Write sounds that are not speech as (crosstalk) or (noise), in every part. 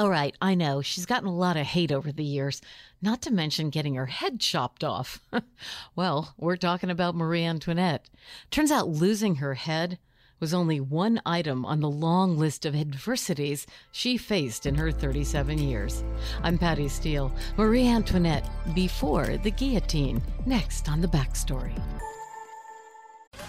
All right, I know. She's gotten a lot of hate over the years, not to mention getting her head chopped off. (laughs) well, we're talking about Marie Antoinette. Turns out losing her head was only one item on the long list of adversities she faced in her 37 years. I'm Patty Steele. Marie Antoinette before the guillotine. Next on the backstory.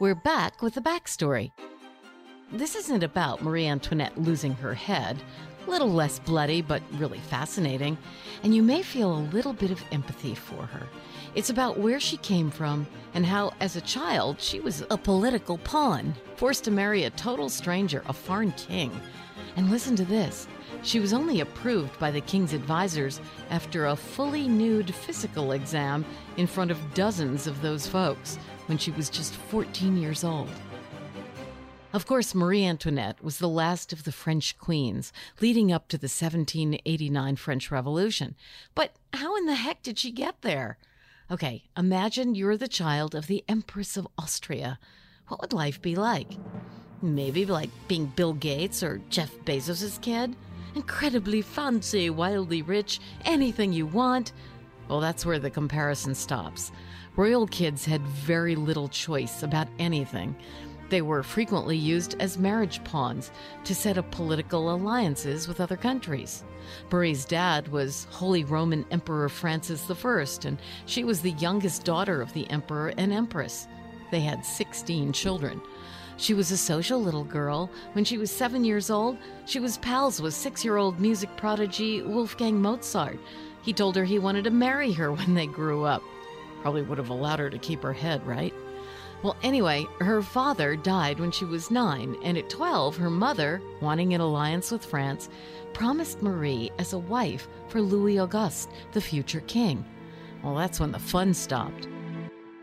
We're back with the backstory. This isn't about Marie Antoinette losing her head. A little less bloody, but really fascinating. And you may feel a little bit of empathy for her. It's about where she came from and how, as a child, she was a political pawn, forced to marry a total stranger, a foreign king. And listen to this she was only approved by the king's advisors after a fully nude physical exam in front of dozens of those folks when she was just 14 years old. Of course, Marie Antoinette was the last of the French queens leading up to the 1789 French Revolution. But how in the heck did she get there? Okay, imagine you're the child of the Empress of Austria. What would life be like? Maybe like being Bill Gates or Jeff Bezos' kid? Incredibly fancy, wildly rich, anything you want. Well, that's where the comparison stops. Royal kids had very little choice about anything. They were frequently used as marriage pawns to set up political alliances with other countries. Marie's dad was Holy Roman Emperor Francis I, and she was the youngest daughter of the emperor and empress. They had 16 children. She was a social little girl. When she was seven years old, she was pals with six year old music prodigy Wolfgang Mozart. He told her he wanted to marry her when they grew up. Probably would have allowed her to keep her head, right? Well, anyway, her father died when she was nine, and at 12, her mother, wanting an alliance with France, promised Marie as a wife for Louis Auguste, the future king. Well, that's when the fun stopped.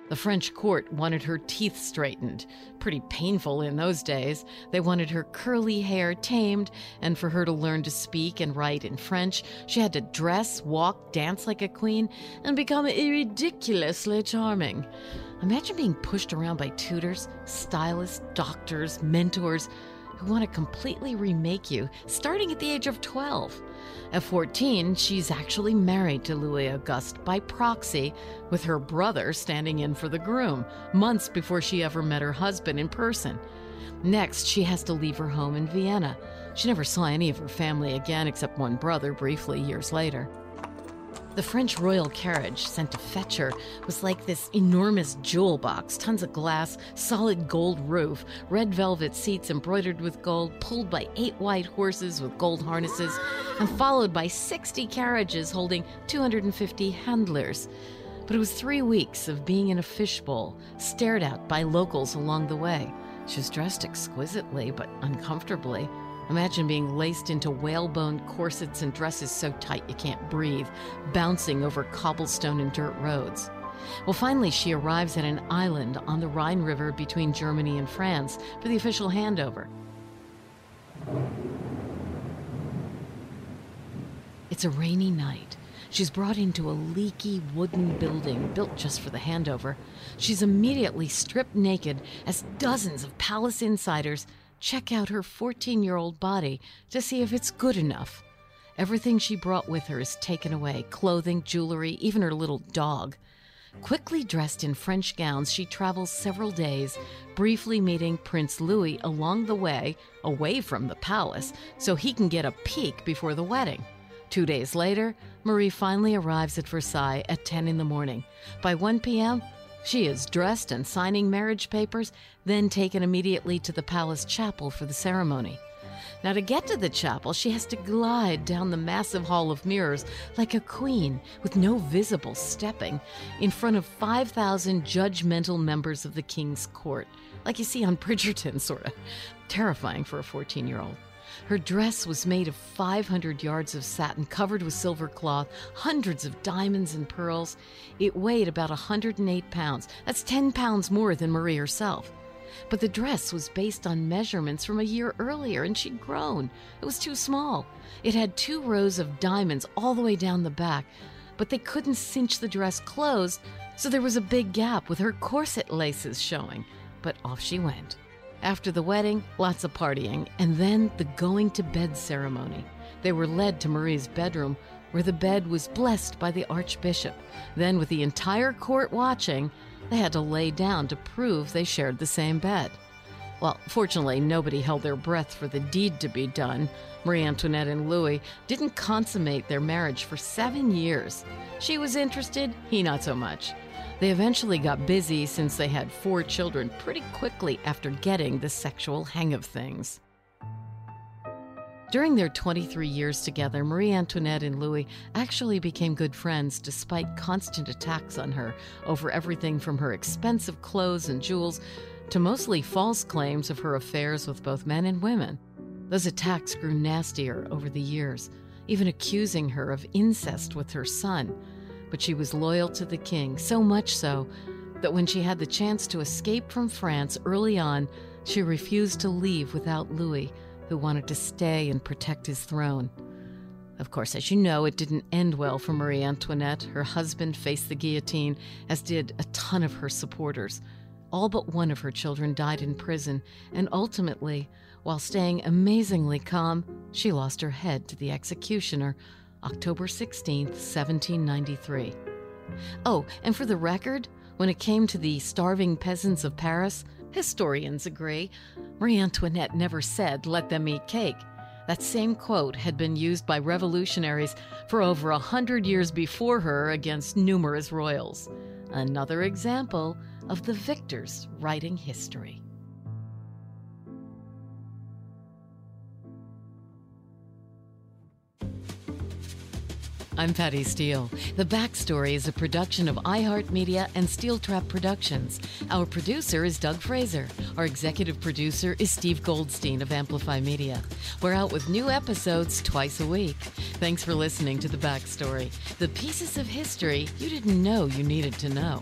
The French court wanted her teeth straightened. Pretty painful in those days. They wanted her curly hair tamed, and for her to learn to speak and write in French, she had to dress, walk, dance like a queen, and become ridiculously charming. Imagine being pushed around by tutors, stylists, doctors, mentors who want to completely remake you, starting at the age of 12. At 14, she's actually married to Louis Auguste by proxy, with her brother standing in for the groom, months before she ever met her husband in person. Next, she has to leave her home in Vienna. She never saw any of her family again except one brother briefly years later. The French royal carriage sent to fetch her was like this enormous jewel box tons of glass, solid gold roof, red velvet seats embroidered with gold, pulled by eight white horses with gold harnesses, and followed by 60 carriages holding 250 handlers. But it was three weeks of being in a fishbowl, stared at by locals along the way. She was dressed exquisitely, but uncomfortably. Imagine being laced into whalebone corsets and dresses so tight you can't breathe, bouncing over cobblestone and dirt roads. Well, finally, she arrives at an island on the Rhine River between Germany and France for the official handover. It's a rainy night. She's brought into a leaky wooden building built just for the handover. She's immediately stripped naked as dozens of palace insiders check out her 14 year old body to see if it's good enough. Everything she brought with her is taken away clothing, jewelry, even her little dog. Quickly dressed in French gowns, she travels several days, briefly meeting Prince Louis along the way, away from the palace, so he can get a peek before the wedding. Two days later, Marie finally arrives at Versailles at 10 in the morning. By 1 p.m., she is dressed and signing marriage papers, then taken immediately to the palace chapel for the ceremony. Now, to get to the chapel, she has to glide down the massive hall of mirrors like a queen with no visible stepping in front of 5,000 judgmental members of the king's court, like you see on Bridgerton, sort of. Terrifying for a 14 year old. Her dress was made of 500 yards of satin covered with silver cloth, hundreds of diamonds and pearls. It weighed about 108 pounds. That's 10 pounds more than Marie herself. But the dress was based on measurements from a year earlier, and she'd grown. It was too small. It had two rows of diamonds all the way down the back, but they couldn't cinch the dress closed, so there was a big gap with her corset laces showing. But off she went. After the wedding, lots of partying, and then the going to bed ceremony. They were led to Marie's bedroom, where the bed was blessed by the Archbishop. Then, with the entire court watching, they had to lay down to prove they shared the same bed. Well, fortunately, nobody held their breath for the deed to be done. Marie Antoinette and Louis didn't consummate their marriage for seven years. She was interested, he not so much. They eventually got busy since they had four children pretty quickly after getting the sexual hang of things. During their 23 years together, Marie Antoinette and Louis actually became good friends despite constant attacks on her over everything from her expensive clothes and jewels to mostly false claims of her affairs with both men and women. Those attacks grew nastier over the years, even accusing her of incest with her son but she was loyal to the king, so much so that when she had the chance to escape from France early on, she refused to leave without Louis, who wanted to stay and protect his throne. Of course, as you know, it didn't end well for Marie Antoinette. Her husband faced the guillotine, as did a ton of her supporters. All but one of her children died in prison, and ultimately, while staying amazingly calm, she lost her head to the executioner October 16, 1793. Oh, and for the record, when it came to the starving peasants of Paris, historians agree Marie Antoinette never said, let them eat cake. That same quote had been used by revolutionaries for over a hundred years before her against numerous royals. Another example of the victors writing history. I'm Patty Steele. The Backstory is a production of iHeartMedia and Steel Trap Productions. Our producer is Doug Fraser. Our executive producer is Steve Goldstein of Amplify Media. We're out with new episodes twice a week. Thanks for listening to The Backstory, the pieces of history you didn't know you needed to know.